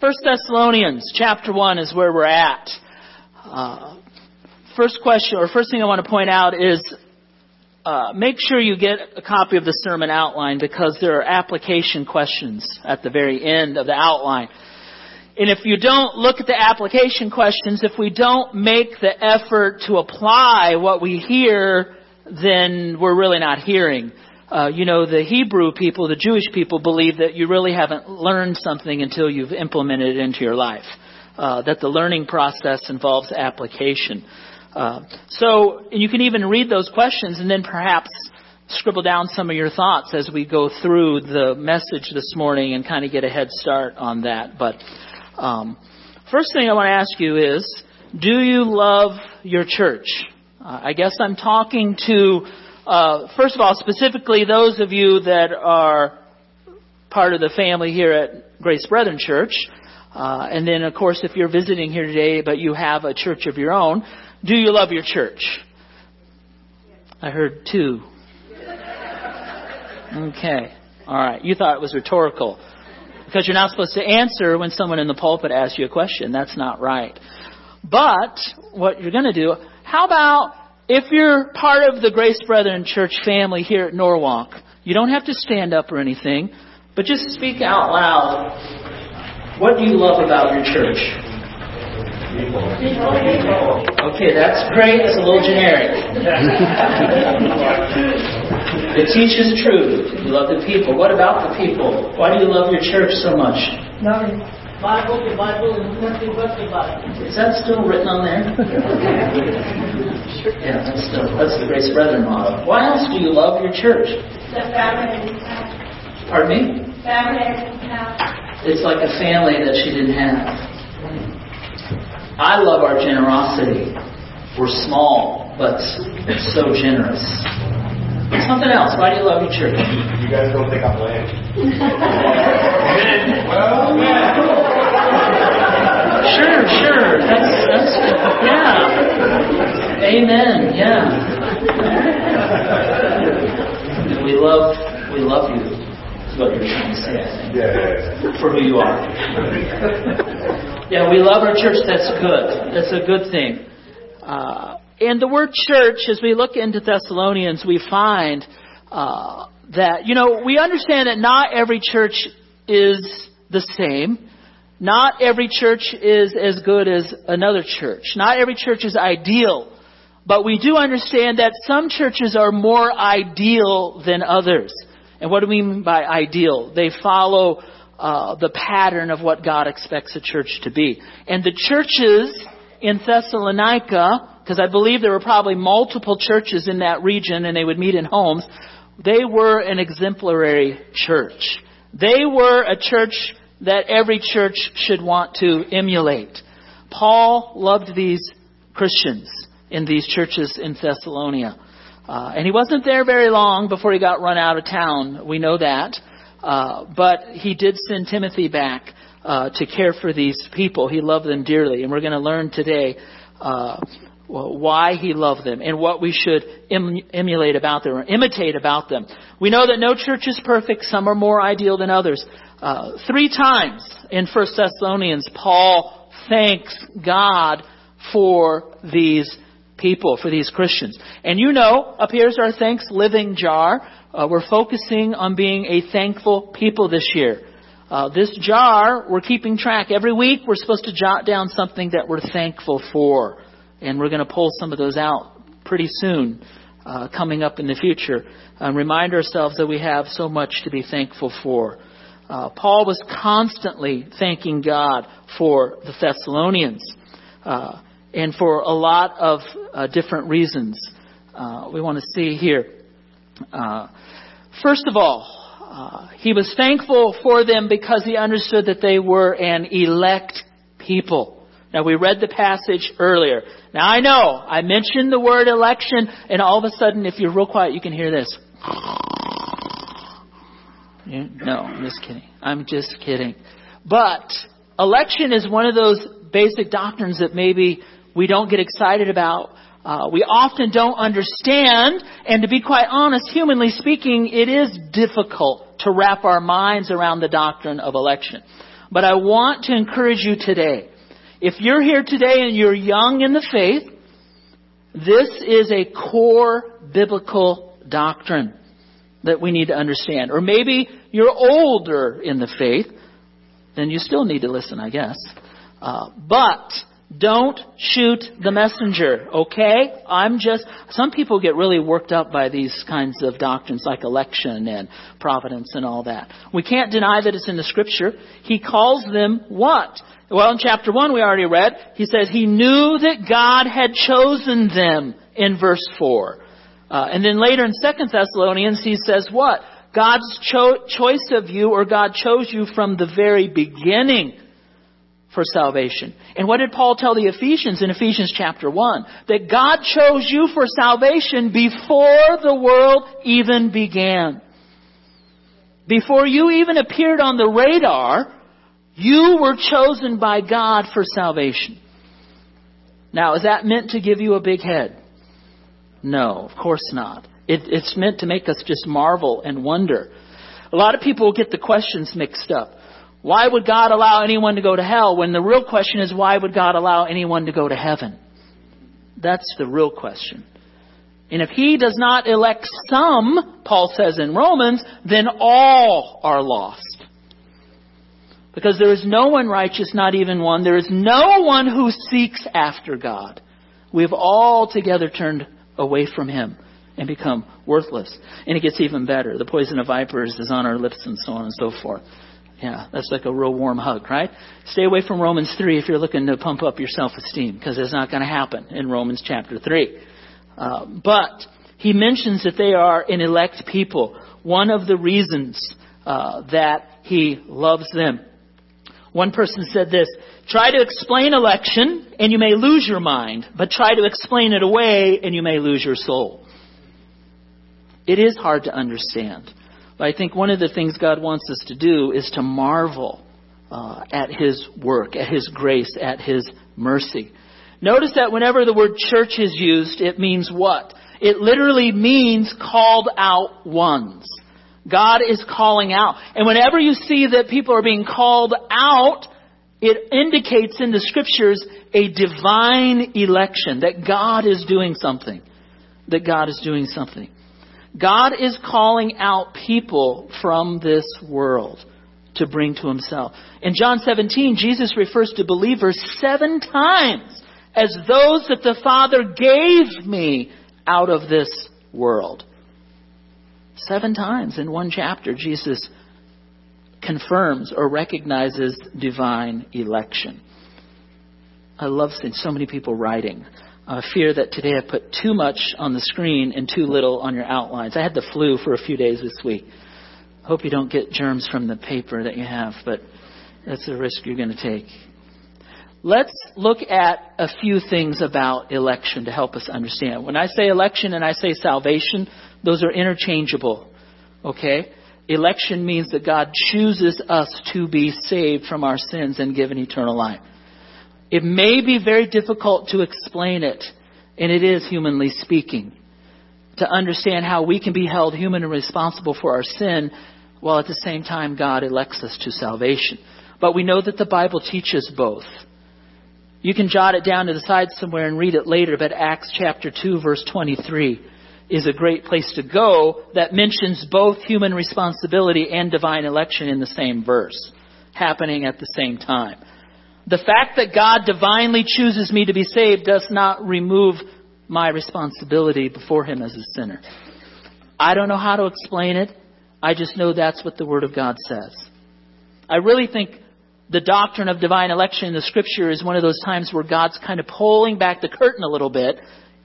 First Thessalonians chapter 1 is where we're at. Uh, first question, or first thing I want to point out is uh, make sure you get a copy of the sermon outline because there are application questions at the very end of the outline. And if you don't look at the application questions, if we don't make the effort to apply what we hear, then we're really not hearing. Uh, you know, the Hebrew people, the Jewish people believe that you really haven't learned something until you've implemented it into your life. Uh, that the learning process involves application. Uh, so, and you can even read those questions and then perhaps scribble down some of your thoughts as we go through the message this morning and kind of get a head start on that. But um, first thing I want to ask you is, do you love your church? Uh, I guess I'm talking to, uh, first of all, specifically those of you that are part of the family here at Grace Brethren Church. Uh, and then, of course, if you're visiting here today, but you have a church of your own, do you love your church? I heard two. Okay. All right. You thought it was rhetorical. Because you're not supposed to answer when someone in the pulpit asks you a question. That's not right. But what you're going to do, how about if you're part of the Grace Brethren Church family here at Norwalk, you don't have to stand up or anything, but just speak out loud. What do you love about your church? Okay, that's great. It's a little generic. it teaches truth. You love the people. What about the people? Why do you love your church so much? Bible, the Bible, and nothing but the Bible. Is that still written on there? yeah, that's still that's the Grace Brethren motto. Why else do you love your church? The family. Pardon me? Family. It's like a family that she didn't have. I love our generosity. We're small, but so generous. Something else. Why do you love your church? You guys don't think I'm lame. well, yeah. Sure, sure. That's that's yeah. Amen. Yeah. We love we love you. Is what you're trying to say, I think. Yeah, yeah, yeah. For who you are. Yeah, we love our church. That's good. That's a good thing. Uh, and the word church, as we look into Thessalonians, we find uh, that, you know, we understand that not every church is the same. Not every church is as good as another church. Not every church is ideal. But we do understand that some churches are more ideal than others. And what do we mean by ideal? They follow uh, the pattern of what God expects a church to be. And the churches in Thessalonica, because I believe there were probably multiple churches in that region and they would meet in homes, they were an exemplary church. They were a church that every church should want to emulate. Paul loved these Christians in these churches in Thessalonica. Uh, and he wasn't there very long before he got run out of town. We know that. Uh, but he did send Timothy back uh, to care for these people. He loved them dearly. And we're going to learn today uh, why he loved them and what we should em- emulate about them or imitate about them. We know that no church is perfect. Some are more ideal than others. Uh, three times in First Thessalonians, Paul thanks God for these people, for these Christians. And you know, up here's our thanks living jar. Uh, we're focusing on being a thankful people this year. Uh, this jar, we're keeping track. Every week, we're supposed to jot down something that we're thankful for. And we're going to pull some of those out pretty soon, uh, coming up in the future. And remind ourselves that we have so much to be thankful for. Uh, Paul was constantly thanking God for the Thessalonians. Uh, and for a lot of uh, different reasons. Uh, we want to see here. First of all, uh, he was thankful for them because he understood that they were an elect people. Now we read the passage earlier. Now I know I mentioned the word election, and all of a sudden, if you're real quiet, you can hear this. No, I'm just kidding. I'm just kidding. But election is one of those basic doctrines that maybe we don't get excited about. Uh, we often don't understand, and to be quite honest, humanly speaking, it is difficult to wrap our minds around the doctrine of election. But I want to encourage you today. If you're here today and you're young in the faith, this is a core biblical doctrine that we need to understand. Or maybe you're older in the faith, then you still need to listen, I guess. Uh, but don't shoot the messenger, okay? I'm just, some people get really worked up by these kinds of doctrines like election and providence and all that. We can't deny that it's in the scripture. He calls them what? Well, in chapter 1 we already read, he says he knew that God had chosen them in verse 4. Uh, and then later in 2 Thessalonians he says what? God's cho- choice of you or God chose you from the very beginning for salvation. And what did Paul tell the Ephesians in Ephesians chapter 1? That God chose you for salvation before the world even began. Before you even appeared on the radar, you were chosen by God for salvation. Now, is that meant to give you a big head? No, of course not. It, it's meant to make us just marvel and wonder. A lot of people get the questions mixed up. Why would God allow anyone to go to hell when the real question is why would God allow anyone to go to heaven? That's the real question. And if he does not elect some, Paul says in Romans, then all are lost. Because there is no one righteous, not even one. There is no one who seeks after God. We have all together turned away from him and become worthless. And it gets even better. The poison of vipers is on our lips and so on and so forth. Yeah, that's like a real warm hug, right? Stay away from Romans 3 if you're looking to pump up your self-esteem, because it's not going to happen in Romans chapter 3. Uh, but he mentions that they are an elect people. One of the reasons uh, that he loves them. One person said this, try to explain election and you may lose your mind, but try to explain it away and you may lose your soul. It is hard to understand. But I think one of the things God wants us to do is to marvel uh, at His work, at His grace, at His mercy. Notice that whenever the word church is used, it means what? It literally means called out ones. God is calling out. And whenever you see that people are being called out, it indicates in the scriptures a divine election, that God is doing something. That God is doing something. God is calling out people from this world to bring to himself. In John 17, Jesus refers to believers seven times as those that the Father gave me out of this world. Seven times in one chapter, Jesus confirms or recognizes divine election. I love seeing so many people writing uh, fear that today I put too much on the screen and too little on your outlines. I had the flu for a few days this week. Hope you don't get germs from the paper that you have, but that's a risk you're going to take. Let's look at a few things about election to help us understand. When I say election and I say salvation, those are interchangeable. Okay? Election means that God chooses us to be saved from our sins and given eternal life. It may be very difficult to explain it, and it is humanly speaking, to understand how we can be held human and responsible for our sin while at the same time God elects us to salvation. But we know that the Bible teaches both. You can jot it down to the side somewhere and read it later, but Acts chapter 2 verse 23 is a great place to go that mentions both human responsibility and divine election in the same verse, happening at the same time. The fact that God divinely chooses me to be saved does not remove my responsibility before Him as a sinner. I don't know how to explain it. I just know that's what the Word of God says. I really think the doctrine of divine election in the Scripture is one of those times where God's kind of pulling back the curtain a little bit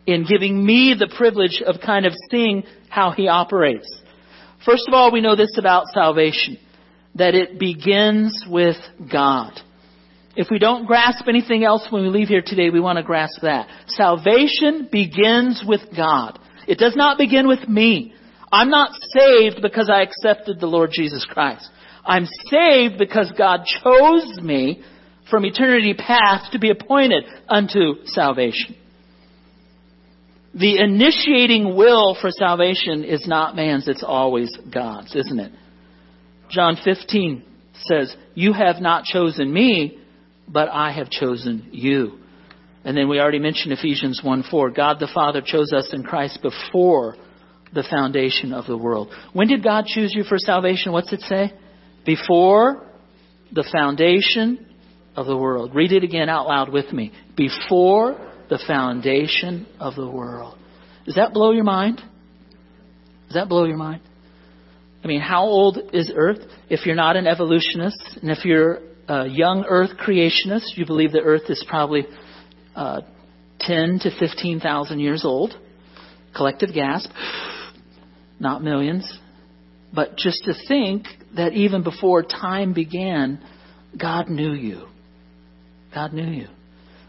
in giving me the privilege of kind of seeing how He operates. First of all, we know this about salvation that it begins with God. If we don't grasp anything else when we leave here today, we want to grasp that. Salvation begins with God. It does not begin with me. I'm not saved because I accepted the Lord Jesus Christ. I'm saved because God chose me from eternity past to be appointed unto salvation. The initiating will for salvation is not man's, it's always God's, isn't it? John 15 says, You have not chosen me, but I have chosen you. And then we already mentioned Ephesians 1 4. God the Father chose us in Christ before the foundation of the world. When did God choose you for salvation? What's it say? Before the foundation of the world. Read it again out loud with me. Before the foundation of the world. Does that blow your mind? Does that blow your mind? I mean, how old is Earth? If you're not an evolutionist, and if you're young Earth creationist, you believe the Earth is probably uh, 10 to 15,000 years old. Collective gasp. Not millions. But just to think that even before time began, God knew you. God knew you.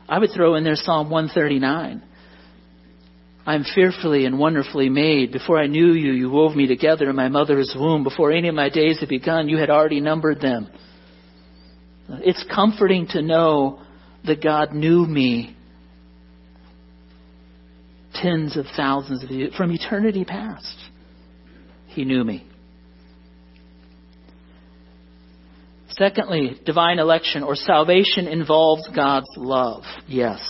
I would throw in there Psalm 139. I'm fearfully and wonderfully made. Before I knew you, you wove me together in my mother's womb. Before any of my days had begun, you had already numbered them. It's comforting to know that God knew me tens of thousands of years from eternity past. He knew me. Secondly, divine election or salvation involves God's love. Yes.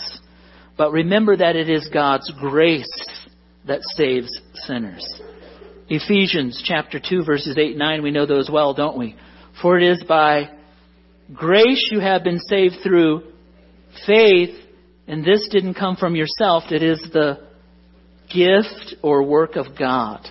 But remember that it is God's grace that saves sinners. Ephesians chapter 2 verses 8 and 9, we know those well, don't we? For it is by grace you have been saved through faith, and this didn't come from yourself, it is the gift or work of God.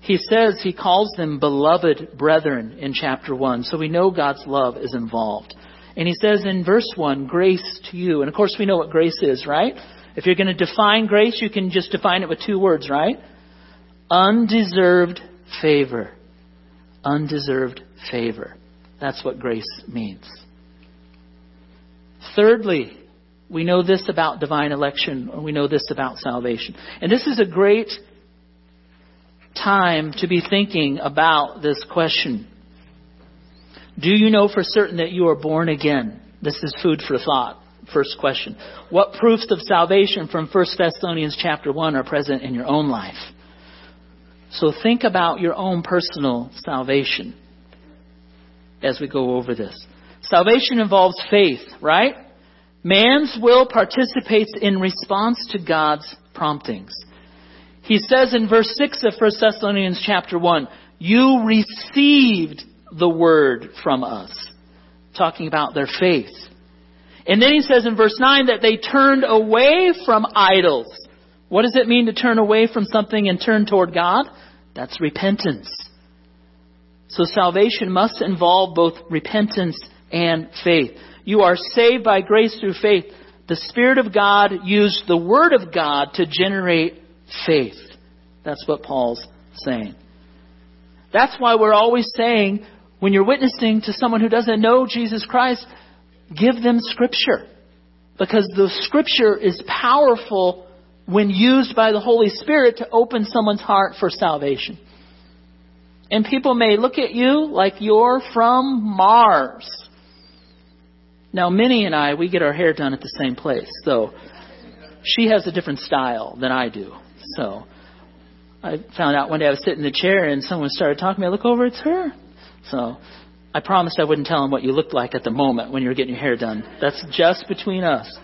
He says he calls them beloved brethren in chapter 1, so we know God's love is involved. And he says in verse 1, grace to you. And of course we know what grace is, right? If you're going to define grace, you can just define it with two words, right? Undeserved favor. Undeserved favor. That's what grace means. Thirdly, we know this about divine election, or we know this about salvation. And this is a great time to be thinking about this question. Do you know for certain that you are born again? This is food for thought. First question. What proofs of salvation from 1 Thessalonians chapter 1 are present in your own life? So think about your own personal salvation as we go over this. Salvation involves faith, right? Man's will participates in response to God's promptings. He says in verse 6 of 1 Thessalonians chapter 1, you received the word from us. Talking about their faith. And then he says in verse 9 that they turned away from idols. What does it mean to turn away from something and turn toward God? That's repentance. So salvation must involve both repentance and faith. You are saved by grace through faith. The Spirit of God used the Word of God to generate faith. That's what Paul's saying. That's why we're always saying when you're witnessing to someone who doesn't know Jesus Christ, give them Scripture. Because the Scripture is powerful when used by the Holy Spirit to open someone's heart for salvation. And people may look at you like you're from Mars. Now, Minnie and I, we get our hair done at the same place. So she has a different style than I do. So I found out one day I was sitting in the chair and someone started talking to me. I look over, it's her. So I promised I wouldn't tell him what you looked like at the moment when you were getting your hair done. That's just between us.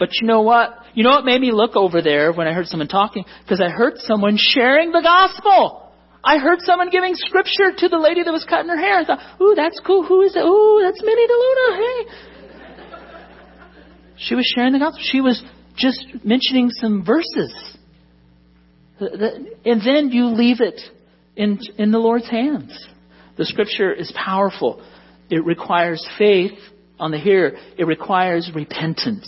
But you know what? You know what made me look over there when I heard someone talking? Because I heard someone sharing the gospel. I heard someone giving scripture to the lady that was cutting her hair. I thought, ooh, that's cool. Who is it? Ooh, that's Minnie DeLuna. Hey. She was sharing the gospel. She was just mentioning some verses. And then you leave it in, in the Lord's hands. The scripture is powerful. It requires faith on the hearer. It requires repentance,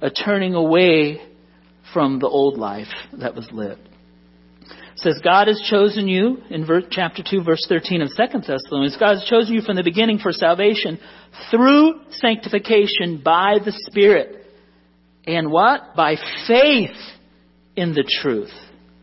a turning away from the old life that was lived. It says God has chosen you in verse, chapter 2 verse 13 of 2 Thessalonians. God has chosen you from the beginning for salvation through sanctification by the Spirit. And what? By faith in the truth.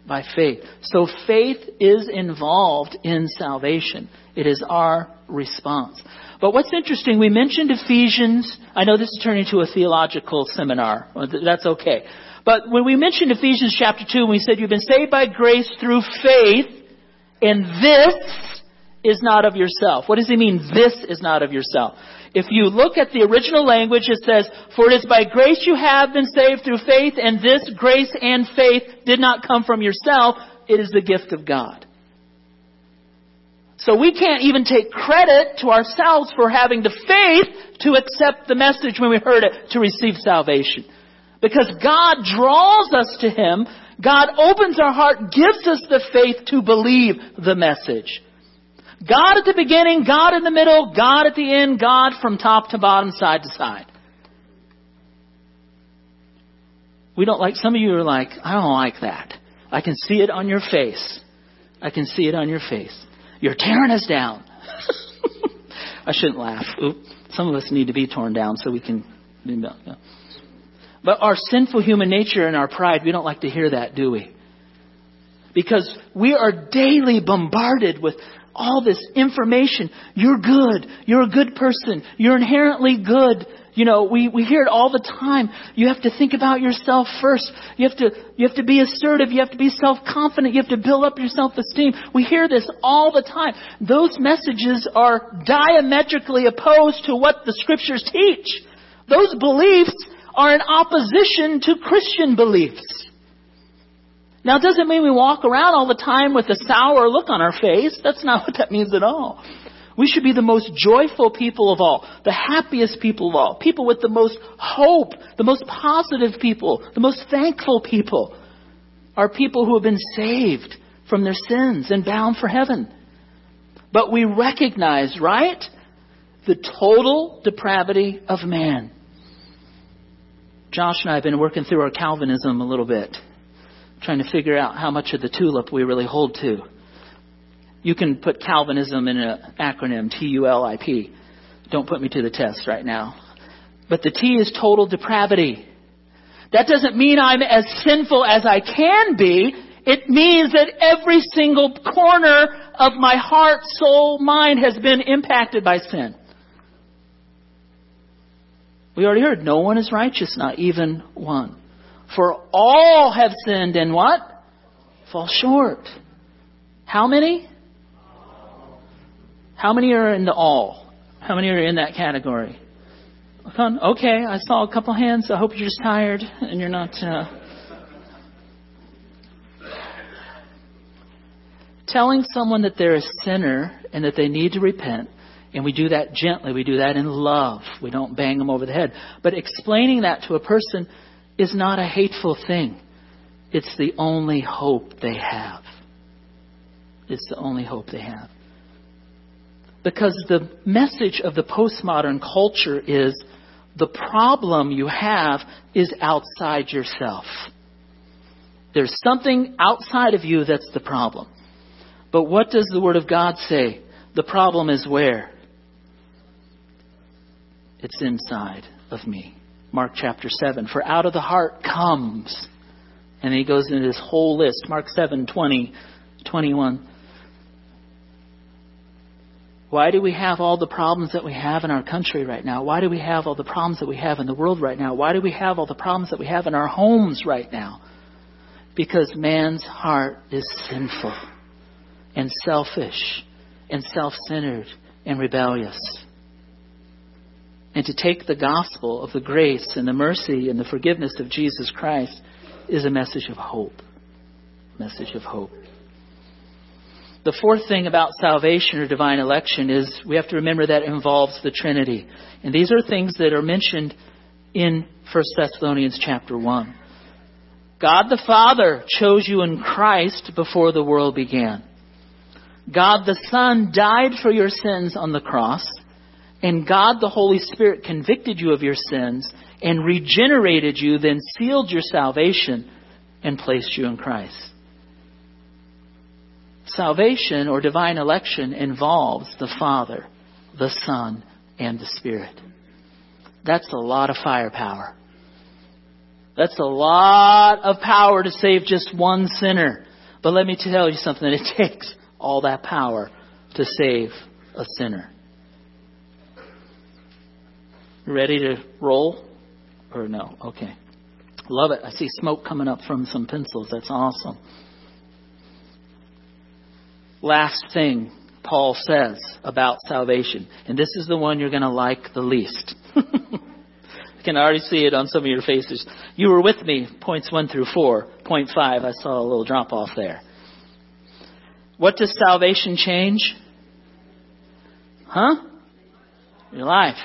By faith. So faith is involved in salvation. It is our response. But what's interesting, we mentioned Ephesians. I know this is turning into a theological seminar. That's okay. But when we mentioned Ephesians chapter 2, we said you've been saved by grace through faith, and this is not of yourself. What does he mean, this is not of yourself? If you look at the original language, it says, For it is by grace you have been saved through faith, and this grace and faith did not come from yourself. It is the gift of God. So we can't even take credit to ourselves for having the faith to accept the message when we heard it to receive salvation. Because God draws us to Him. God opens our heart, gives us the faith to believe the message. God at the beginning, God in the middle, God at the end, God from top to bottom, side to side. We don't like, some of you are like, I don't like that. I can see it on your face. I can see it on your face. You're tearing us down. I shouldn't laugh. Oop. Some of us need to be torn down so we can. But our sinful human nature and our pride, we don't like to hear that, do we? Because we are daily bombarded with all this information. You're good. You're a good person. You're inherently good. You know, we, we hear it all the time. You have to think about yourself first. You have to, you have to be assertive. You have to be self-confident. You have to build up your self-esteem. We hear this all the time. Those messages are diametrically opposed to what the scriptures teach. Those beliefs are in opposition to Christian beliefs. Now, it doesn't mean we walk around all the time with a sour look on our face. That's not what that means at all. We should be the most joyful people of all, the happiest people of all, people with the most hope, the most positive people, the most thankful people are people who have been saved from their sins and bound for heaven. But we recognize, right, the total depravity of man. Josh and I have been working through our Calvinism a little bit, trying to figure out how much of the tulip we really hold to. You can put Calvinism in an acronym, T-U-L-I-P. Don't put me to the test right now. But the T is total depravity. That doesn't mean I'm as sinful as I can be. It means that every single corner of my heart, soul, mind has been impacted by sin. We already heard, no one is righteous, not even one. For all have sinned and what? Fall short. How many? How many are in the all? How many are in that category? Okay, I saw a couple hands. I hope you're just tired and you're not. Uh... Telling someone that they're a sinner and that they need to repent, and we do that gently, we do that in love. We don't bang them over the head. But explaining that to a person is not a hateful thing. It's the only hope they have. It's the only hope they have. Because the message of the postmodern culture is the problem you have is outside yourself. There's something outside of you that's the problem. But what does the Word of God say? The problem is where? It's inside of me. Mark chapter 7. For out of the heart comes. And he goes into this whole list. Mark 7, 20, 21. Why do we have all the problems that we have in our country right now? Why do we have all the problems that we have in the world right now? Why do we have all the problems that we have in our homes right now? Because man's heart is sinful and selfish and self centered and rebellious. And to take the gospel of the grace and the mercy and the forgiveness of Jesus Christ is a message of hope. Message of hope. The fourth thing about salvation or divine election is we have to remember that involves the Trinity. And these are things that are mentioned in 1 Thessalonians chapter 1. God the Father chose you in Christ before the world began. God the Son died for your sins on the cross. And God the Holy Spirit convicted you of your sins and regenerated you, then sealed your salvation and placed you in Christ. Salvation or divine election involves the Father, the Son, and the Spirit. That's a lot of firepower. That's a lot of power to save just one sinner. But let me tell you something, it takes all that power to save a sinner. Ready to roll? Or no? Okay. Love it. I see smoke coming up from some pencils. That's awesome. Last thing Paul says about salvation. And this is the one you're going to like the least. I can already see it on some of your faces. You were with me, points 1 through 4. Point 5, I saw a little drop off there. What does salvation change? Huh? Your life.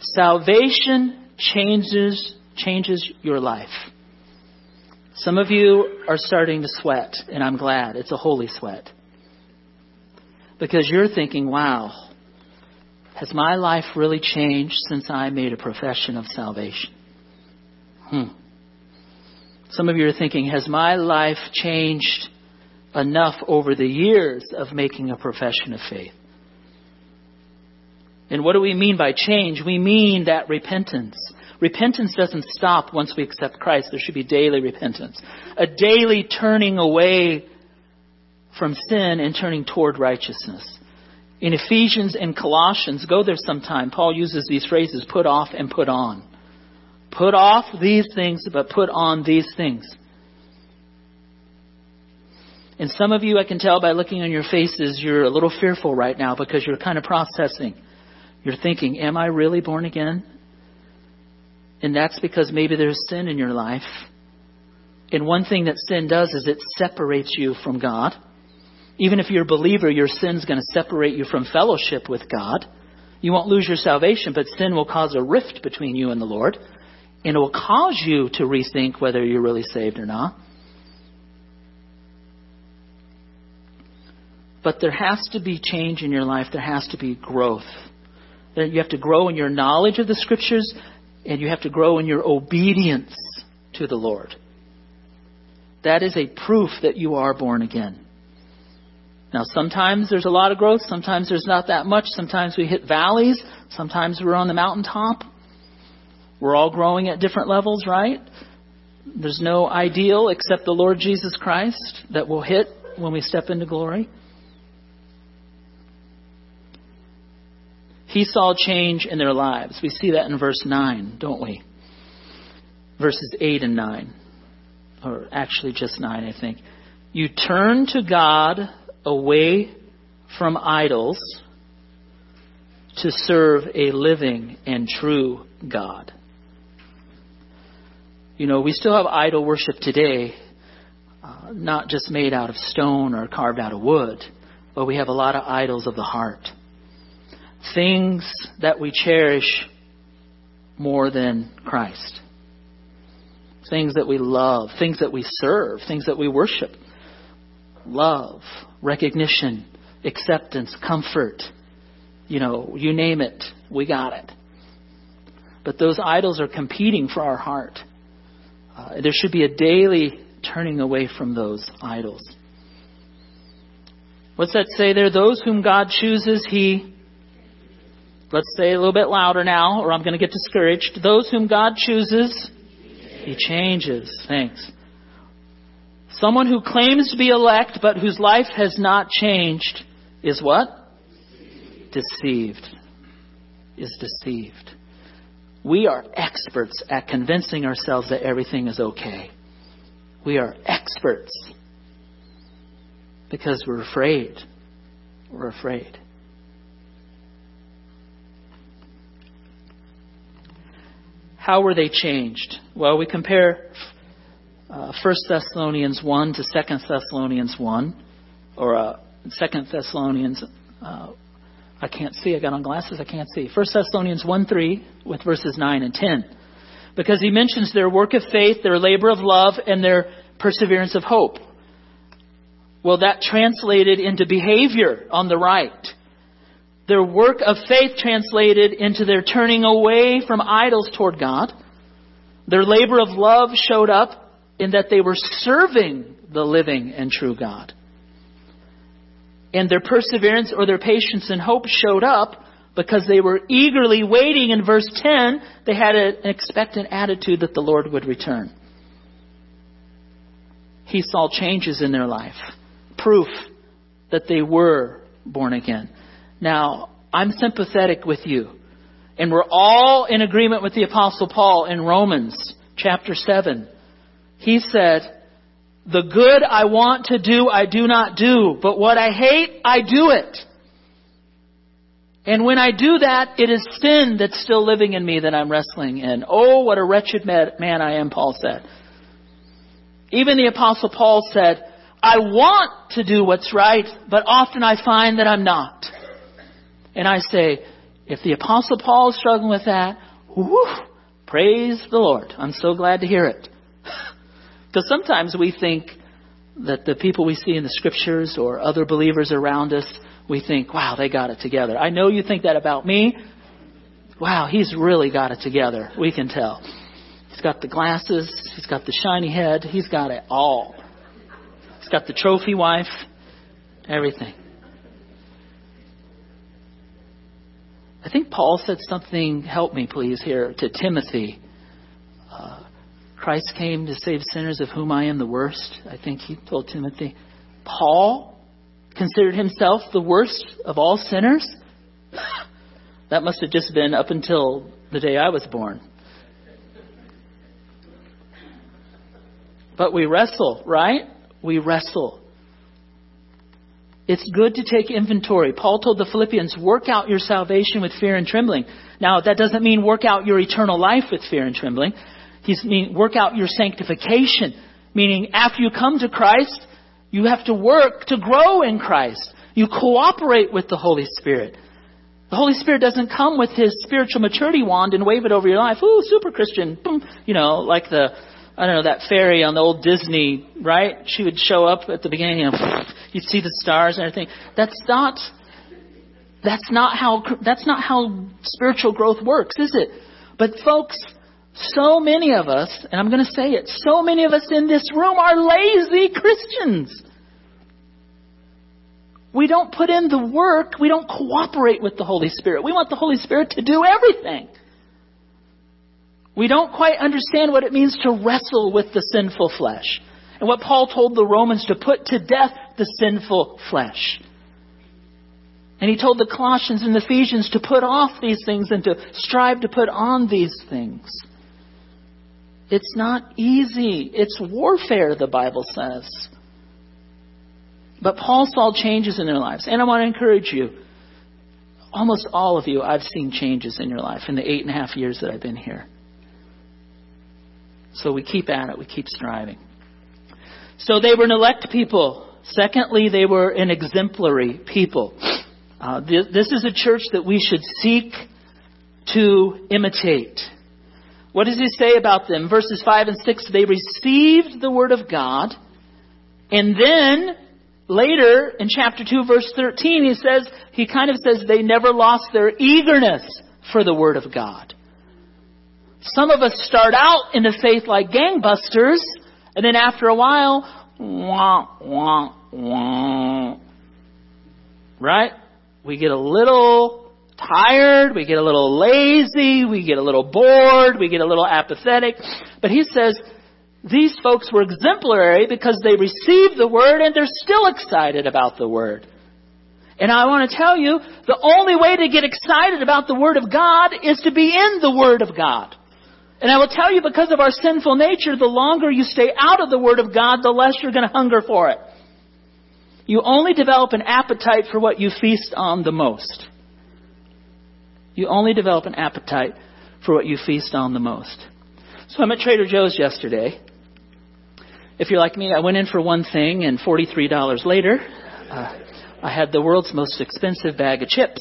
Salvation changes changes your life. Some of you are starting to sweat, and I'm glad. It's a holy sweat. Because you're thinking, wow, has my life really changed since I made a profession of salvation? Hmm. Some of you are thinking, has my life changed enough over the years of making a profession of faith? And what do we mean by change? We mean that repentance. Repentance doesn't stop once we accept Christ. There should be daily repentance. A daily turning away from sin and turning toward righteousness. In Ephesians and Colossians, go there sometime, Paul uses these phrases put off and put on. Put off these things, but put on these things. And some of you, I can tell by looking on your faces, you're a little fearful right now because you're kind of processing. You're thinking, Am I really born again? And that's because maybe there's sin in your life. And one thing that sin does is it separates you from God. Even if you're a believer, your sin's going to separate you from fellowship with God. You won't lose your salvation, but sin will cause a rift between you and the Lord. And it will cause you to rethink whether you're really saved or not. But there has to be change in your life. There has to be growth. You have to grow in your knowledge of the Scriptures, and you have to grow in your obedience to the Lord. That is a proof that you are born again. Now, sometimes there's a lot of growth, sometimes there's not that much, sometimes we hit valleys, sometimes we're on the mountaintop. We're all growing at different levels, right? There's no ideal except the Lord Jesus Christ that we'll hit when we step into glory. He saw change in their lives. We see that in verse 9, don't we? Verses 8 and 9. Or actually just 9, I think. You turn to God away from idols to serve a living and true God. You know, we still have idol worship today, uh, not just made out of stone or carved out of wood, but we have a lot of idols of the heart things that we cherish more than Christ. Things that we love, things that we serve, things that we worship. Love, recognition, acceptance, comfort. You know, you name it, we got it. But those idols are competing for our heart. Uh, there should be a daily turning away from those idols. What's that say there? Those whom God chooses, He Let's say a little bit louder now, or I'm going to get discouraged. Those whom God chooses, He changes. Thanks. Someone who claims to be elect but whose life has not changed is what? Deceived. Is deceived. We are experts at convincing ourselves that everything is okay. We are experts because we're afraid. We're afraid. How were they changed? Well, we compare uh, 1 Thessalonians 1 to 2 Thessalonians 1, or uh, 2 Thessalonians, uh, I can't see, I got on glasses, I can't see. 1 Thessalonians 1 3 with verses 9 and 10. Because he mentions their work of faith, their labor of love, and their perseverance of hope. Well, that translated into behavior on the right. Their work of faith translated into their turning away from idols toward God. Their labor of love showed up in that they were serving the living and true God. And their perseverance or their patience and hope showed up because they were eagerly waiting in verse 10. They had an expectant attitude that the Lord would return. He saw changes in their life, proof that they were born again. Now, I'm sympathetic with you. And we're all in agreement with the Apostle Paul in Romans chapter 7. He said, The good I want to do, I do not do, but what I hate, I do it. And when I do that, it is sin that's still living in me that I'm wrestling in. Oh, what a wretched man I am, Paul said. Even the apostle Paul said, I want to do what's right, but often I find that I'm not. And I say, if the apostle Paul is struggling with that, whoo, praise the Lord. I'm so glad to hear it. Because sometimes we think that the people we see in the scriptures or other believers around us, we think, wow, they got it together. I know you think that about me. Wow, he's really got it together. We can tell. He's got the glasses, he's got the shiny head, he's got it all. He's got the trophy wife, everything. I think Paul said something, help me please here, to Timothy. Uh, Christ came to save sinners of whom I am the worst. I think he told Timothy. Paul considered himself the worst of all sinners? that must have just been up until the day I was born. But we wrestle, right? We wrestle. It's good to take inventory. Paul told the Philippians, work out your salvation with fear and trembling. Now, that doesn't mean work out your eternal life with fear and trembling. He's mean work out your sanctification, meaning after you come to Christ, you have to work to grow in Christ. You cooperate with the Holy Spirit. The Holy Spirit doesn't come with his spiritual maturity wand and wave it over your life. Ooh, super Christian. Boom. You know, like the I don't know, that fairy on the old Disney, right? She would show up at the beginning, you know, you'd see the stars and everything. That's not, that's not how, that's not how spiritual growth works, is it? But folks, so many of us, and I'm going to say it, so many of us in this room are lazy Christians. We don't put in the work. We don't cooperate with the Holy Spirit. We want the Holy Spirit to do everything. We don't quite understand what it means to wrestle with the sinful flesh. And what Paul told the Romans to put to death the sinful flesh. And he told the Colossians and the Ephesians to put off these things and to strive to put on these things. It's not easy. It's warfare, the Bible says. But Paul saw changes in their lives. And I want to encourage you. Almost all of you, I've seen changes in your life in the eight and a half years that I've been here. So we keep at it, we keep striving. So they were an elect people. Secondly, they were an exemplary people. Uh, this, this is a church that we should seek to imitate. What does he say about them? Verses 5 and 6 they received the word of God, and then later in chapter 2, verse 13, he says, he kind of says they never lost their eagerness for the word of God. Some of us start out in the faith like gangbusters, and then after a while, wah, wah, wah. Right? We get a little tired, we get a little lazy, we get a little bored, we get a little apathetic. But he says, these folks were exemplary because they received the word and they're still excited about the word. And I want to tell you, the only way to get excited about the Word of God is to be in the Word of God. And I will tell you, because of our sinful nature, the longer you stay out of the Word of God, the less you're going to hunger for it. You only develop an appetite for what you feast on the most. You only develop an appetite for what you feast on the most. So I'm at Trader Joe's yesterday. If you're like me, I went in for one thing, and $43 later, uh, I had the world's most expensive bag of chips.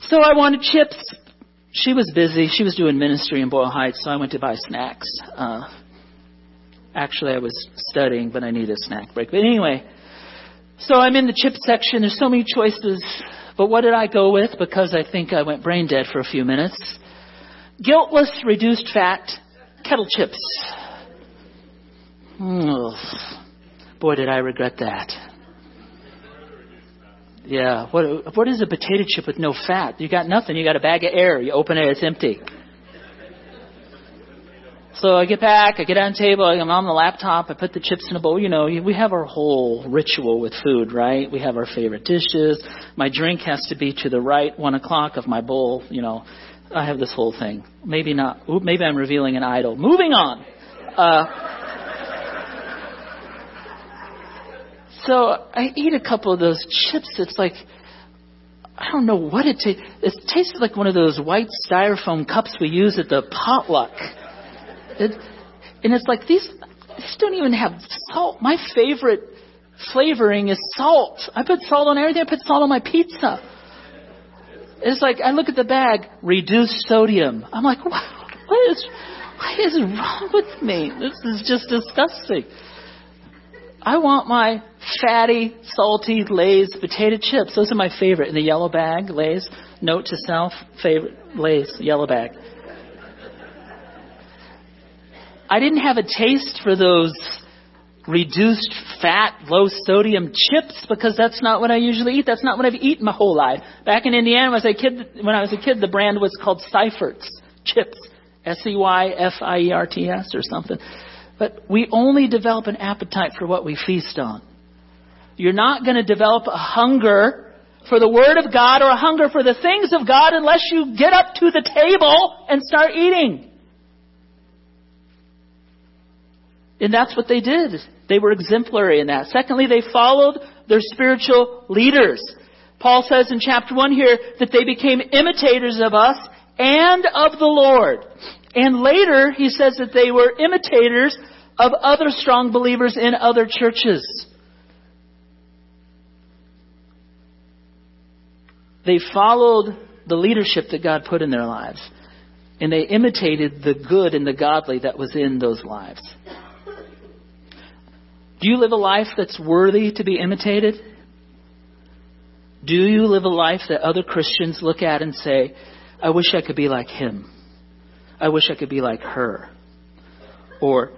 So I wanted chips she was busy. She was doing ministry in Boyle Heights, so I went to buy snacks. Uh, actually, I was studying, but I needed a snack break. But anyway, so I'm in the chip section. There's so many choices. But what did I go with? Because I think I went brain dead for a few minutes. Guiltless, reduced fat, kettle chips. Oh, boy, did I regret that. Yeah. What what is a potato chip with no fat? You got nothing. You got a bag of air. You open it, it's empty. So I get back, I get on the table, I'm on the laptop, I put the chips in a bowl. You know, we have our whole ritual with food, right? We have our favorite dishes. My drink has to be to the right, one o'clock of my bowl. You know, I have this whole thing. Maybe not. Maybe I'm revealing an idol. Moving on. Uh, So I eat a couple of those chips. It's like, I don't know what it tastes. It tastes like one of those white styrofoam cups we use at the potluck. It, and it's like these, these don't even have salt. My favorite flavoring is salt. I put salt on everything. I put salt on my pizza. It's like I look at the bag, reduced sodium. I'm like, wow, what is, what is wrong with me? This is just disgusting. I want my fatty, salty Lay's potato chips. Those are my favorite in the yellow bag. Lay's. Note to self: favorite Lay's yellow bag. I didn't have a taste for those reduced fat, low sodium chips because that's not what I usually eat. That's not what I've eaten my whole life. Back in Indiana, when I was a kid, when I was a kid, the brand was called Seyfert's chips, S-E-Y-F-I-E-R-T-S or something. But we only develop an appetite for what we feast on. You're not going to develop a hunger for the Word of God or a hunger for the things of God unless you get up to the table and start eating. And that's what they did. They were exemplary in that. Secondly, they followed their spiritual leaders. Paul says in chapter 1 here that they became imitators of us and of the Lord. And later, he says that they were imitators of other strong believers in other churches. They followed the leadership that God put in their lives. And they imitated the good and the godly that was in those lives. Do you live a life that's worthy to be imitated? Do you live a life that other Christians look at and say, I wish I could be like him? I wish I could be like her. Or,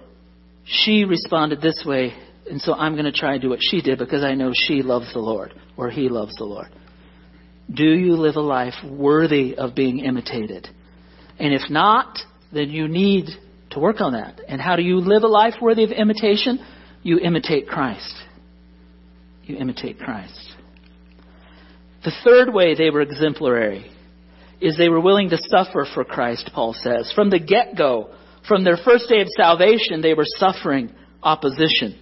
she responded this way, and so I'm going to try and do what she did because I know she loves the Lord, or he loves the Lord. Do you live a life worthy of being imitated? And if not, then you need to work on that. And how do you live a life worthy of imitation? You imitate Christ. You imitate Christ. The third way they were exemplary is they were willing to suffer for Christ, Paul says. From the get go, from their first day of salvation, they were suffering opposition.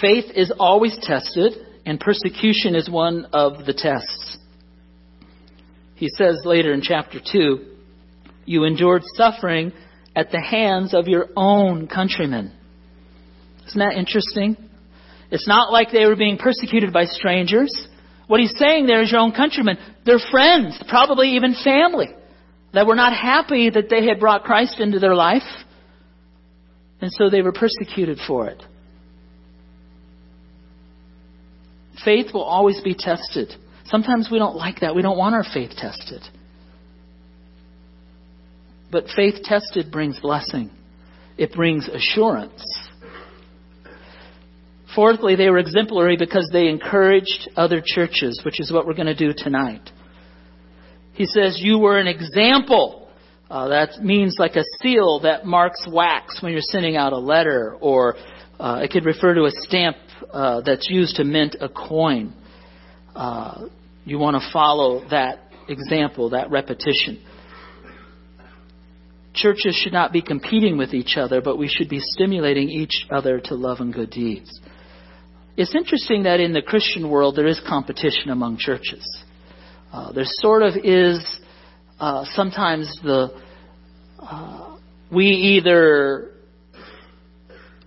Faith is always tested, and persecution is one of the tests. He says later in chapter 2, you endured suffering at the hands of your own countrymen. Isn't that interesting? It's not like they were being persecuted by strangers. What he's saying there is your own countrymen. They're friends, probably even family, that were not happy that they had brought Christ into their life. And so they were persecuted for it. Faith will always be tested. Sometimes we don't like that. We don't want our faith tested. But faith tested brings blessing. It brings assurance. Fourthly, they were exemplary because they encouraged other churches, which is what we're going to do tonight. He says, You were an example. Uh, that means like a seal that marks wax when you're sending out a letter, or uh, it could refer to a stamp uh, that's used to mint a coin. Uh, you want to follow that example, that repetition. Churches should not be competing with each other, but we should be stimulating each other to love and good deeds. It's interesting that in the Christian world there is competition among churches. Uh, there sort of is uh, sometimes the uh, we either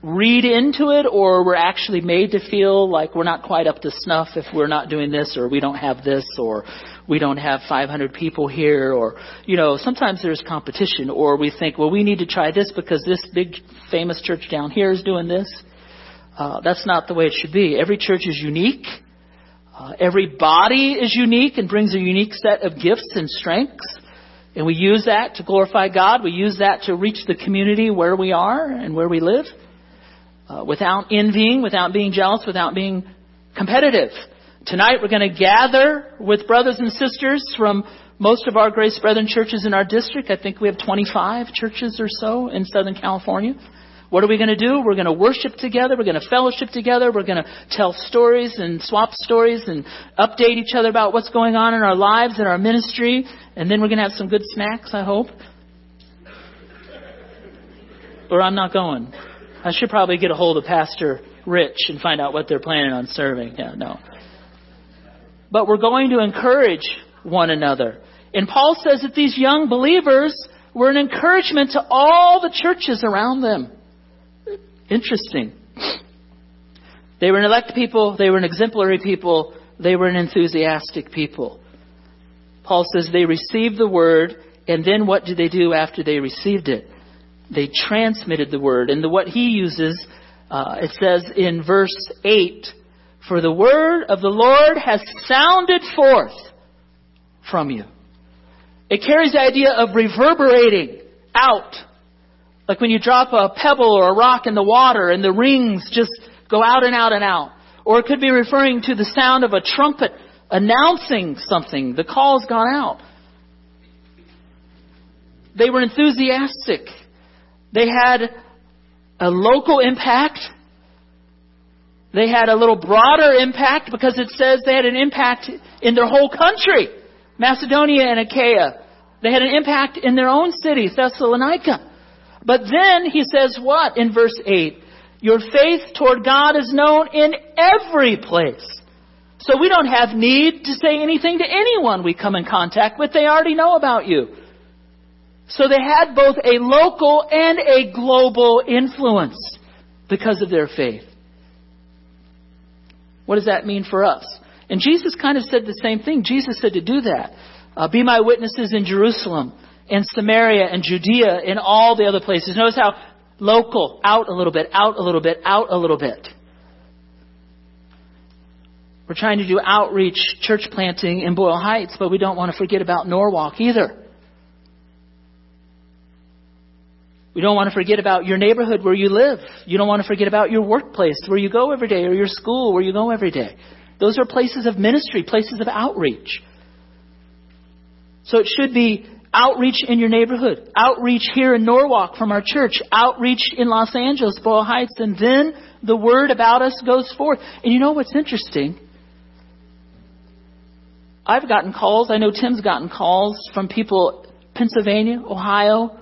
read into it or we're actually made to feel like we're not quite up to snuff if we're not doing this or we don't have this or we don't have 500 people here or you know sometimes there's competition or we think well we need to try this because this big famous church down here is doing this uh, that's not the way it should be. Every church is unique. Uh, every body is unique and brings a unique set of gifts and strengths. And we use that to glorify God. We use that to reach the community where we are and where we live uh, without envying, without being jealous, without being competitive. Tonight we're going to gather with brothers and sisters from most of our Grace Brethren churches in our district. I think we have 25 churches or so in Southern California. What are we going to do? We're going to worship together. We're going to fellowship together. We're going to tell stories and swap stories and update each other about what's going on in our lives and our ministry. And then we're going to have some good snacks, I hope. Or I'm not going. I should probably get a hold of Pastor rich and find out what they're planning on serving. Yeah, no. But we're going to encourage one another. And Paul says that these young believers were an encouragement to all the churches around them. Interesting. They were an elect people, they were an exemplary people, they were an enthusiastic people. Paul says they received the word, and then what did they do after they received it? They transmitted the word. And the, what he uses, uh, it says in verse 8, For the word of the Lord has sounded forth from you. It carries the idea of reverberating out. Like when you drop a pebble or a rock in the water and the rings just go out and out and out. Or it could be referring to the sound of a trumpet announcing something. The call's gone out. They were enthusiastic. They had a local impact. They had a little broader impact because it says they had an impact in their whole country. Macedonia and Achaia. They had an impact in their own city, Thessalonica. But then he says what in verse 8? Your faith toward God is known in every place. So we don't have need to say anything to anyone we come in contact with. They already know about you. So they had both a local and a global influence because of their faith. What does that mean for us? And Jesus kind of said the same thing. Jesus said to do that. Uh, be my witnesses in Jerusalem, in Samaria, and Judea, in all the other places. Notice how local, out a little bit, out a little bit, out a little bit. We're trying to do outreach church planting in Boyle Heights, but we don't want to forget about Norwalk either. We don't want to forget about your neighborhood where you live. You don't want to forget about your workplace where you go every day or your school where you go every day. Those are places of ministry, places of outreach. So it should be outreach in your neighborhood, outreach here in Norwalk from our church, outreach in Los Angeles, Boyle Heights, and then the word about us goes forth. And you know what's interesting? I've gotten calls, I know Tim's gotten calls from people Pennsylvania, Ohio,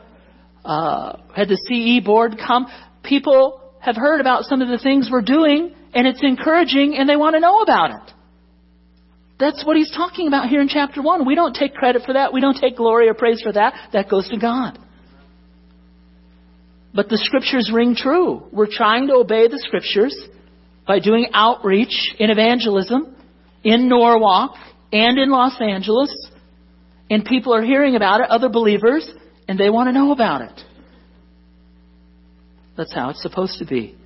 uh, had the CE board come. People have heard about some of the things we're doing, and it's encouraging, and they want to know about it. That's what he's talking about here in chapter 1. We don't take credit for that. We don't take glory or praise for that. That goes to God. But the scriptures ring true. We're trying to obey the scriptures by doing outreach in evangelism in Norwalk and in Los Angeles. And people are hearing about it, other believers, and they want to know about it. That's how it's supposed to be.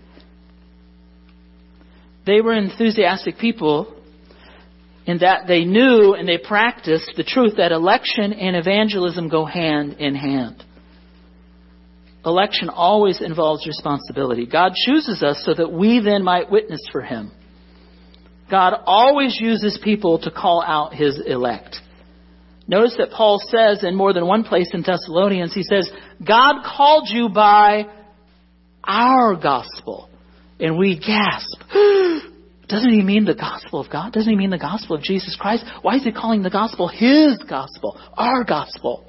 They were enthusiastic people in that they knew and they practiced the truth that election and evangelism go hand in hand. Election always involves responsibility. God chooses us so that we then might witness for Him. God always uses people to call out His elect. Notice that Paul says in more than one place in Thessalonians, he says, God called you by our gospel. And we gasp. Doesn't he mean the gospel of God? Doesn't he mean the gospel of Jesus Christ? Why is he calling the gospel his gospel, our gospel?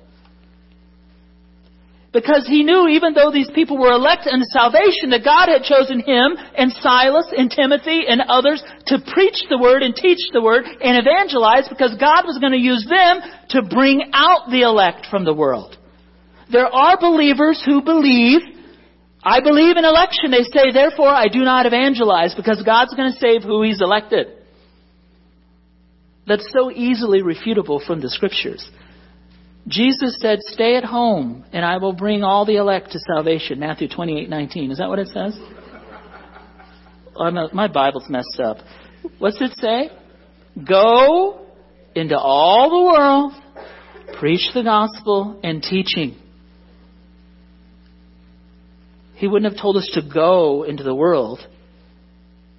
Because he knew even though these people were elected unto salvation, that God had chosen him and Silas and Timothy and others to preach the word and teach the word and evangelize because God was going to use them to bring out the elect from the world. There are believers who believe, I believe in election. They say, therefore I do not evangelize because God's going to save who he's elected. That's so easily refutable from the scriptures. Jesus said, Stay at home, and I will bring all the elect to salvation. Matthew 28 19. Is that what it says? Oh, my Bible's messed up. What's it say? Go into all the world, preach the gospel, and teaching. He wouldn't have told us to go into the world.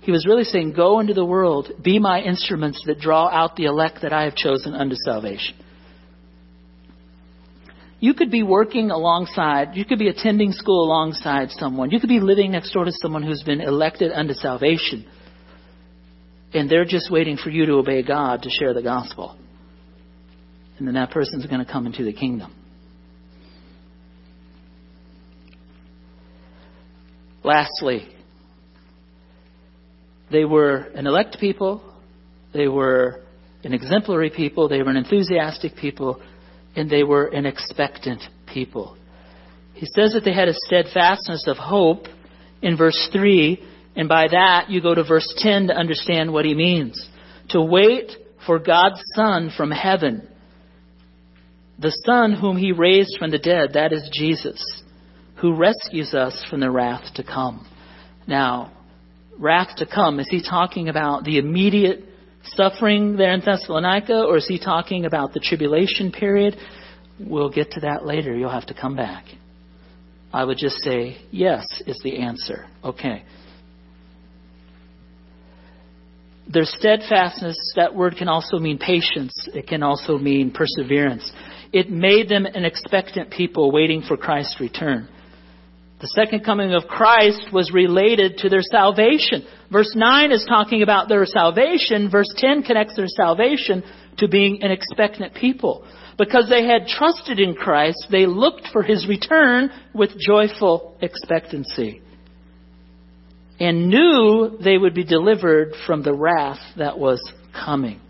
He was really saying, Go into the world, be my instruments that draw out the elect that I have chosen unto salvation. You could be working alongside, you could be attending school alongside someone. You could be living next door to someone who's been elected unto salvation. And they're just waiting for you to obey God to share the gospel. And then that person's going to come into the kingdom. Lastly, They were an elect people, they were an exemplary people, they were an enthusiastic people, and they were an expectant people. He says that they had a steadfastness of hope in verse 3, and by that you go to verse 10 to understand what he means. To wait for God's Son from heaven, the Son whom he raised from the dead, that is Jesus, who rescues us from the wrath to come. Now, wrath to come, is he talking about the immediate suffering there in Thessalonica, or is he talking about the tribulation period? We'll get to that later. You'll have to come back. I would just say yes is the answer. Okay. Their steadfastness, that word can also mean patience. It can also mean perseverance. It made them an expectant people waiting for Christ's return. The second coming of Christ was related to their salvation. Verse 9 is talking about their salvation. Verse 10 connects their salvation to being an expectant people. Because they had trusted in Christ, they looked for his return with joyful expectancy and knew they would be delivered from the wrath that was coming.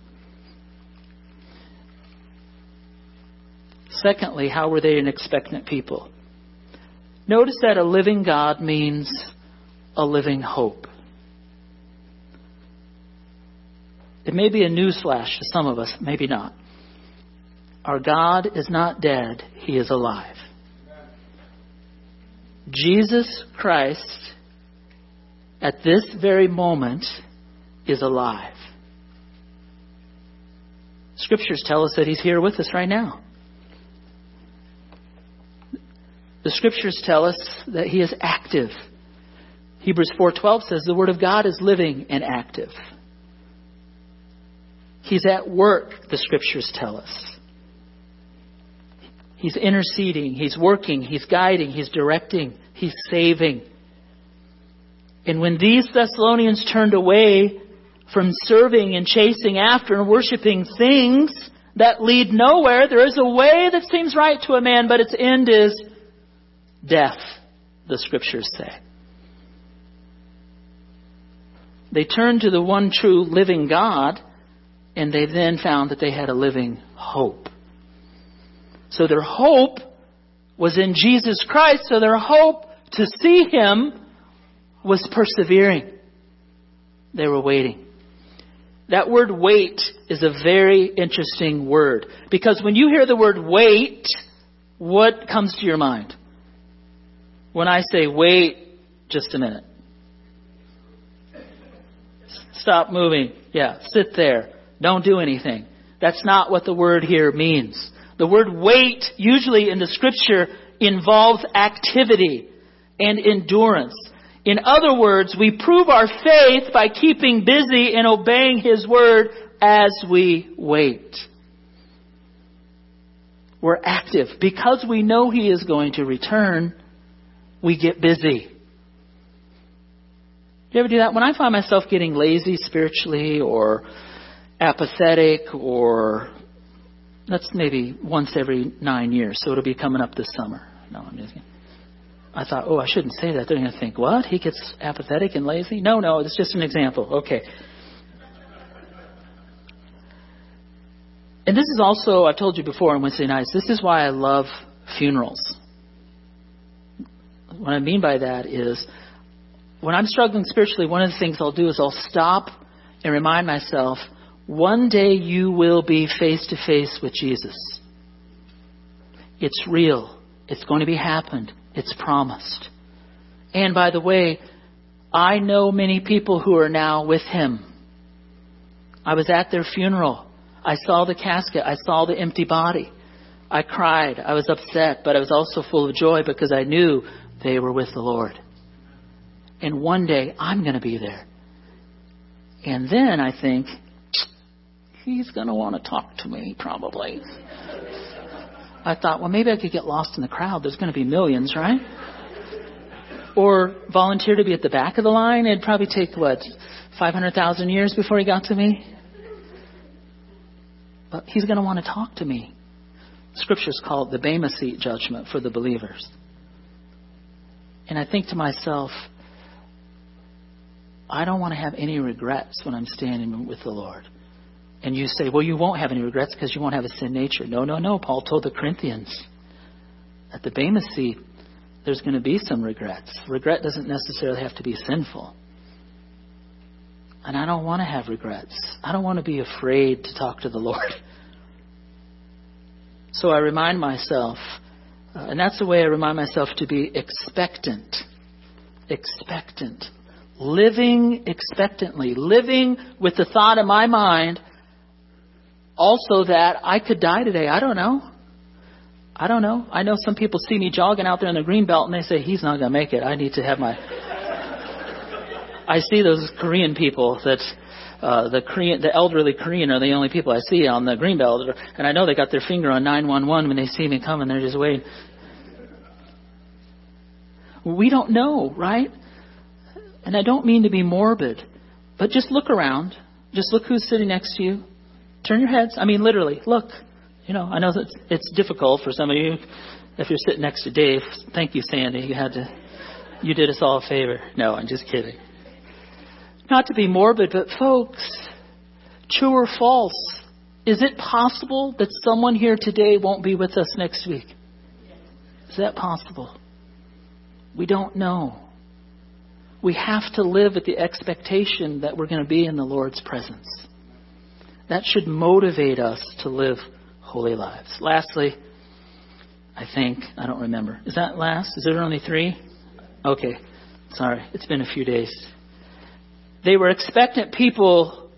Secondly, how were they an expectant people? Notice that a living God means a living hope. It may be a newsflash to some of us, maybe not. Our God is not dead, He is alive. Jesus Christ, at this very moment, is alive. Scriptures tell us that He's here with us right now. The scriptures tell us that he is active. Hebrews 4:12 says the word of God is living and active. He's at work, the scriptures tell us. He's interceding, he's working, he's guiding, he's directing, he's saving. And when these Thessalonians turned away from serving and chasing after and worshiping things that lead nowhere, there is a way that seems right to a man, but its end is death, the scriptures say. They turned to the one true living God, and they then found that they had a living hope. So their hope was in Jesus Christ, so their hope to see Him was persevering. They were waiting. That word wait is a very interesting word because when you hear the word wait, what comes to your mind? When I say, wait just a minute. Stop moving. Yeah, sit there. Don't do anything. That's not what the word here means. The word wait, usually in the scripture, involves activity and endurance. In other words, we prove our faith by keeping busy and obeying His word as we wait. We're active. Because we know He is going to return, we get busy. Do you ever do that? When I find myself getting lazy spiritually or apathetic or that's maybe once every nine years, so it'll be coming up this summer. No, I'm just kidding. I thought, oh, I shouldn't say that. They're going to think, what? He gets apathetic and lazy? No, no, it's just an example. Okay. And this is also, I've told you before on Wednesday nights, this is why I love funerals. What I mean by that is when I'm struggling spiritually, one of the things I'll do is I'll stop and remind myself one day you will be face to face with Jesus. It's real. It's going to be happened. It's promised. And by the way, I know many people who are now with him. I was at their funeral. I saw the casket. I saw the empty body. I cried. I was upset, but I was also full of joy because I knew they were with the Lord. And one day I'm going to be there. And then I think, he's going to want to talk to me, probably. I thought, well, maybe I could get lost in the crowd. There's going to be millions, right? Or volunteer to be at the back of the line. It'd probably take, what, 500,000 years before he got to me? But he's going to want to talk to me. Scriptures call it the Bema Seat judgment for the believers. And I think to myself, I don't want to have any regrets when I'm standing with the Lord. And you say, well, you won't have any regrets because you won't have a sin nature. No, no, no. Paul told the Corinthians at the Bema seat, there's going to be some regrets. Regret doesn't necessarily have to be sinful. And I don't want to have regrets. I don't want to be afraid to talk to the Lord. So I remind myself, uh, and that's the way I remind myself to be expectant. Expectant. Living expectantly. Living with the thought in my mind also that I could die today. I don't know. I don't know. I know some people see me jogging out there in the green belt and they say, he's not going to make it. I need to have my. I see those Korean people that uh, the Korean, the elderly Korean are the only people I see on the green belt, and I know they got their finger on 911 when they see me coming. They're just waiting. We don't know, right? And I don't mean to be morbid, but just look around. Just look who's sitting next to you. Turn your heads. I mean, literally, look. You know, I know that it's difficult for some of you if you're sitting next to Dave. Thank you, Sandy. You had to, you did us all a favor. No, I'm just kidding. Not to be morbid, but folks, true or false, is it possible that someone here today won't be with us next week? Is that possible? We don't know. We have to live with the expectation that we're going to be in the Lord's presence. That should motivate us to live holy lives. Lastly, I think, I don't remember. Is that last? Is there only three? Okay. Sorry. It's been a few days. They were expectant people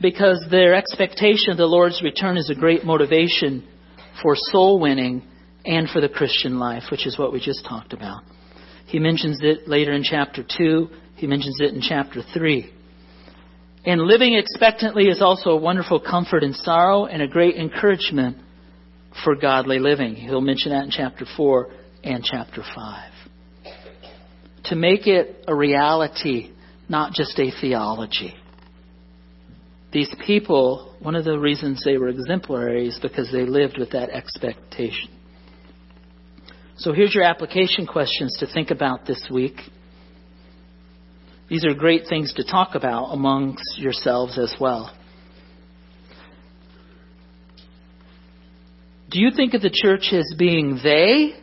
because their expectation of the Lord's return is a great motivation for soul winning and for the Christian life, which is what we just talked about. He mentions it later in chapter 2. He mentions it in chapter 3. And living expectantly is also a wonderful comfort in sorrow and a great encouragement for godly living. He'll mention that in chapter 4 and chapter 5. To make it a reality, not just a theology. These people, one of the reasons they were exemplary is because they lived with that expectation. So here's your application questions to think about this week. These are great things to talk about amongst yourselves as well. Do you think of the church as being they,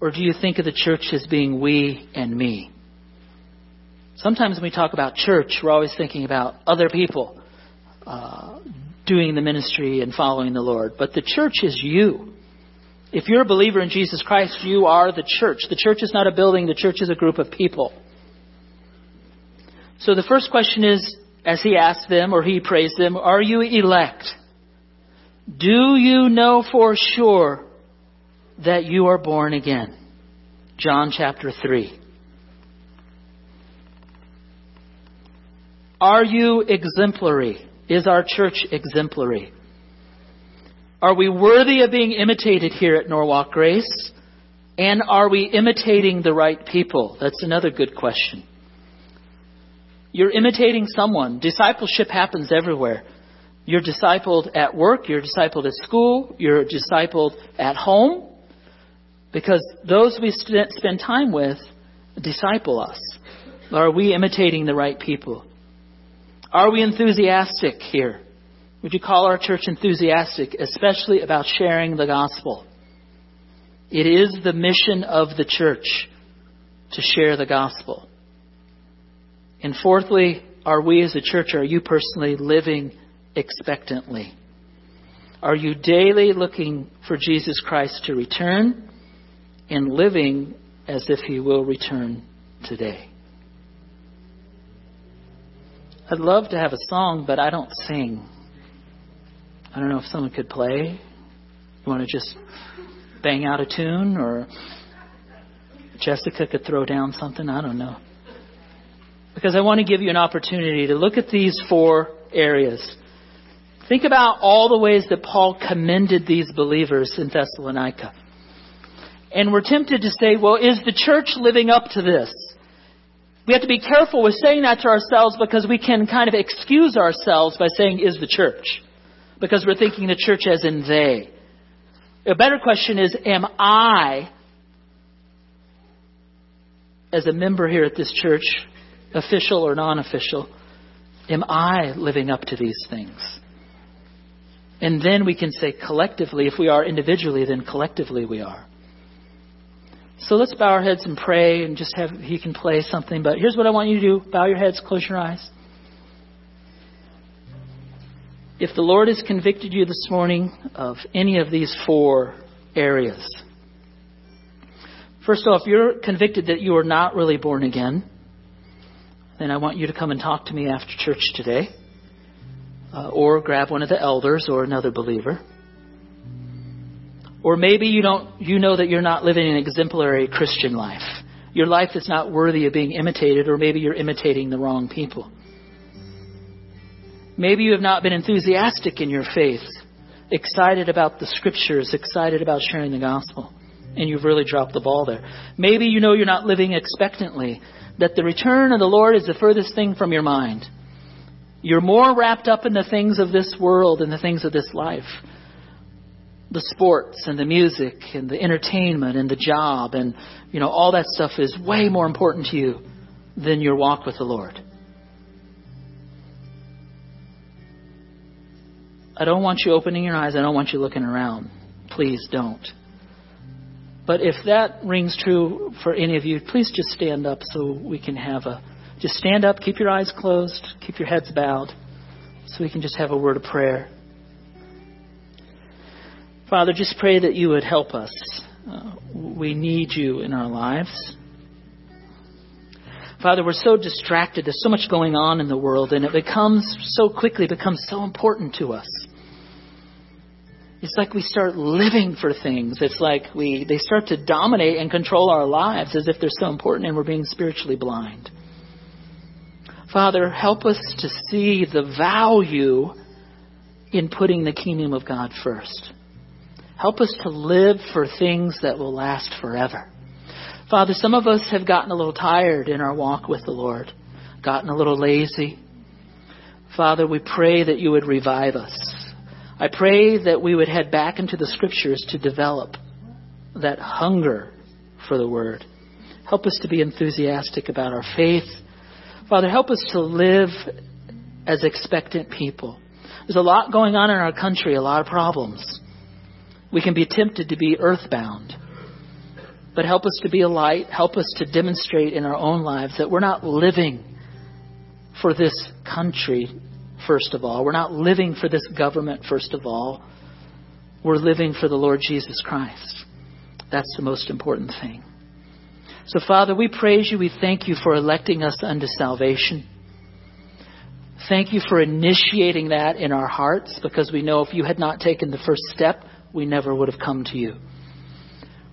or do you think of the church as being we and me? Sometimes when we talk about church, we're always thinking about other people uh, doing the ministry and following the Lord. But the church is you. If you're a believer in Jesus Christ, you are the church. The church is not a building, the church is a group of people. So the first question is, as he asked them or he praised them, are you elect? Do you know for sure that you are born again? John chapter 3. Are you exemplary? Is our church exemplary? Are we worthy of being imitated here at Norwalk Grace? And are we imitating the right people? That's another good question. You're imitating someone. Discipleship happens everywhere. You're discipled at work, you're discipled at school, you're discipled at home, because those we spend time with disciple us. Are we imitating the right people? Are we enthusiastic here? Would you call our church enthusiastic, especially about sharing the gospel? It is the mission of the church to share the gospel. And fourthly, are we as a church, are you personally living expectantly? Are you daily looking for Jesus Christ to return and living as if he will return today? I'd love to have a song, but I don't sing. I don't know if someone could play. You want to just bang out a tune, or Jessica could throw down something? I don't know because I want to give you an opportunity to look at these four areas. Think about all the ways that Paul commended these believers in Thessalonica. And we're tempted to say, well, is the church living up to this? We have to be careful with saying that to ourselves because we can kind of excuse ourselves by saying, is the church? Because we're thinking the church as in they. A better question is, am I, as a member here at this church, official or non official, am I living up to these things? And then we can say collectively, if we are individually, then collectively we are. So let's bow our heads and pray and just have, he can play something. But here's what I want you to do bow your heads, close your eyes. If the Lord has convicted you this morning of any of these four areas, first off, you're convicted that you are not really born again, then I want you to come and talk to me after church today. Uh, or grab one of the elders or another believer. Or maybe you don't, you know that you're not living an exemplary Christian life. Your life is not worthy of being imitated, or maybe you're imitating the wrong people. Maybe you have not been enthusiastic in your faith, excited about the scriptures, excited about sharing the gospel, and you've really dropped the ball there. Maybe you know you're not living expectantly, that the return of the Lord is the furthest thing from your mind. You're more wrapped up in the things of this world and the things of this life. The sports and the music and the entertainment and the job and, you know, all that stuff is way more important to you than your walk with the Lord. I don't want you opening your eyes. I don't want you looking around. Please don't. But if that rings true for any of you, please just stand up so we can have a. Just stand up, keep your eyes closed, keep your heads bowed, so we can just have a word of prayer. Father, just pray that you would help us. Uh, we need you in our lives. Father, we're so distracted. There's so much going on in the world, and it becomes so quickly becomes so important to us. It's like we start living for things. It's like we they start to dominate and control our lives as if they're so important, and we're being spiritually blind. Father, help us to see the value in putting the kingdom of God first. Help us to live for things that will last forever. Father, some of us have gotten a little tired in our walk with the Lord, gotten a little lazy. Father, we pray that you would revive us. I pray that we would head back into the scriptures to develop that hunger for the word. Help us to be enthusiastic about our faith. Father, help us to live as expectant people. There's a lot going on in our country, a lot of problems. We can be tempted to be earthbound. But help us to be a light. Help us to demonstrate in our own lives that we're not living for this country, first of all. We're not living for this government, first of all. We're living for the Lord Jesus Christ. That's the most important thing. So, Father, we praise you. We thank you for electing us unto salvation. Thank you for initiating that in our hearts because we know if you had not taken the first step, we never would have come to you.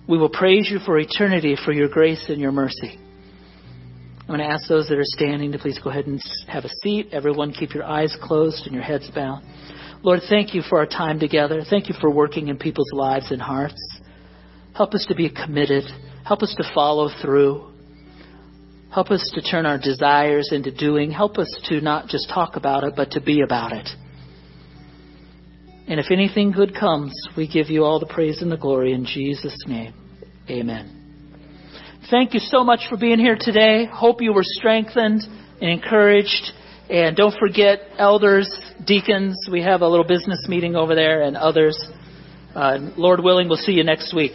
We will praise you for eternity for your grace and your mercy. I'm going to ask those that are standing to please go ahead and have a seat. Everyone, keep your eyes closed and your heads bowed. Lord, thank you for our time together. Thank you for working in people's lives and hearts. Help us to be committed. Help us to follow through. Help us to turn our desires into doing. Help us to not just talk about it, but to be about it. And if anything good comes, we give you all the praise and the glory in Jesus' name. Amen. Thank you so much for being here today. Hope you were strengthened and encouraged. And don't forget, elders, deacons, we have a little business meeting over there and others. Uh, Lord willing, we'll see you next week.